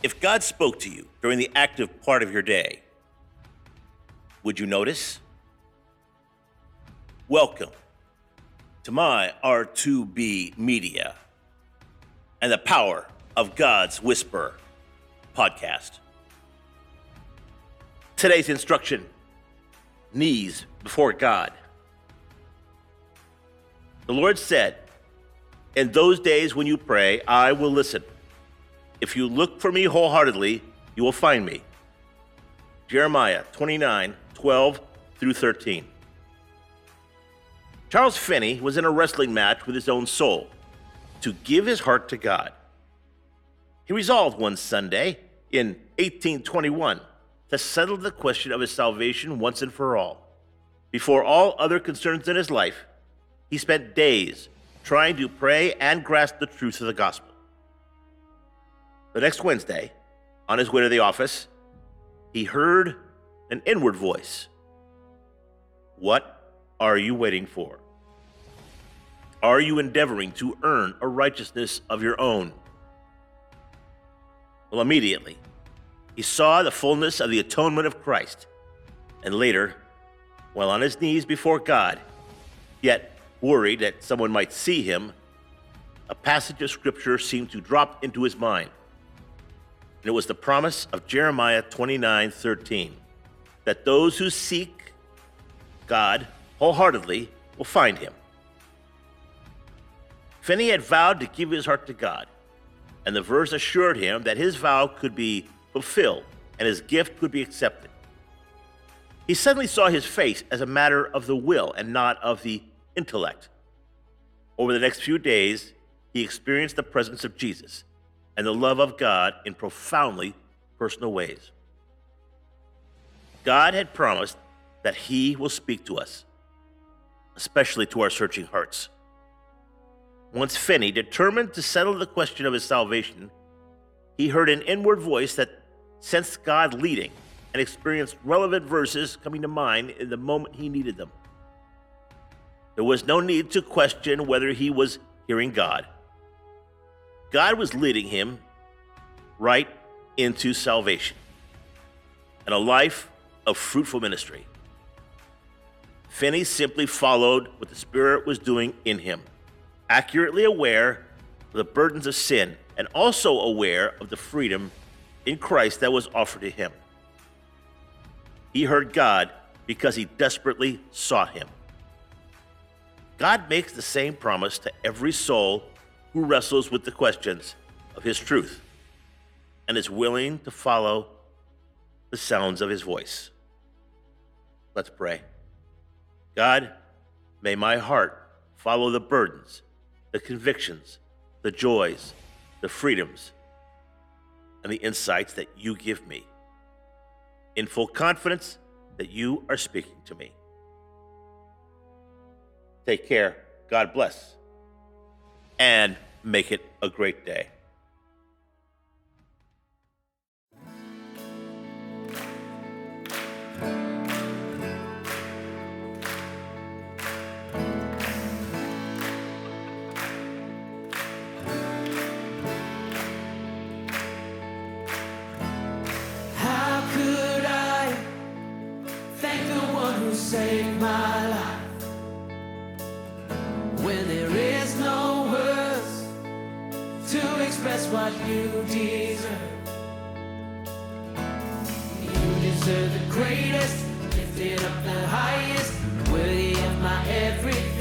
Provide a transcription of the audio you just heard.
If God spoke to you during the active part of your day, would you notice? Welcome to my R2B Media and the Power of God's Whisper podcast. Today's instruction knees before God. The Lord said, In those days when you pray, I will listen. If you look for me wholeheartedly, you will find me. Jeremiah 29 12 through 13. Charles Finney was in a wrestling match with his own soul to give his heart to God. He resolved one Sunday in 1821 to settle the question of his salvation once and for all. Before all other concerns in his life, he spent days trying to pray and grasp the truth of the gospel. The next Wednesday, on his way to the office, he heard an inward voice What are you waiting for? Are you endeavoring to earn a righteousness of your own? Well, immediately, he saw the fullness of the atonement of Christ, and later, while on his knees before God, yet worried that someone might see him, a passage of Scripture seemed to drop into his mind. And it was the promise of Jeremiah 29 13 that those who seek God wholeheartedly will find him. Finney had vowed to give his heart to God, and the verse assured him that his vow could be fulfilled and his gift could be accepted. He suddenly saw his face as a matter of the will and not of the intellect. Over the next few days, he experienced the presence of Jesus and the love of God in profoundly personal ways. God had promised that He will speak to us, especially to our searching hearts. Once Finney determined to settle the question of his salvation, he heard an inward voice that sensed God leading and experienced relevant verses coming to mind in the moment he needed them. There was no need to question whether he was hearing God. God was leading him right into salvation and a life of fruitful ministry. Finney simply followed what the Spirit was doing in him, accurately aware of the burdens of sin and also aware of the freedom in Christ that was offered to him. He heard God because he desperately sought him. God makes the same promise to every soul who wrestles with the questions of his truth and is willing to follow the sounds of his voice. Let's pray. God, may my heart follow the burdens, the convictions, the joys, the freedoms, and the insights that you give me, in full confidence that you are speaking to me. Take care. God bless. And make it a great day. What you deserve? You deserve the greatest, lifted up the highest, worthy of my everything.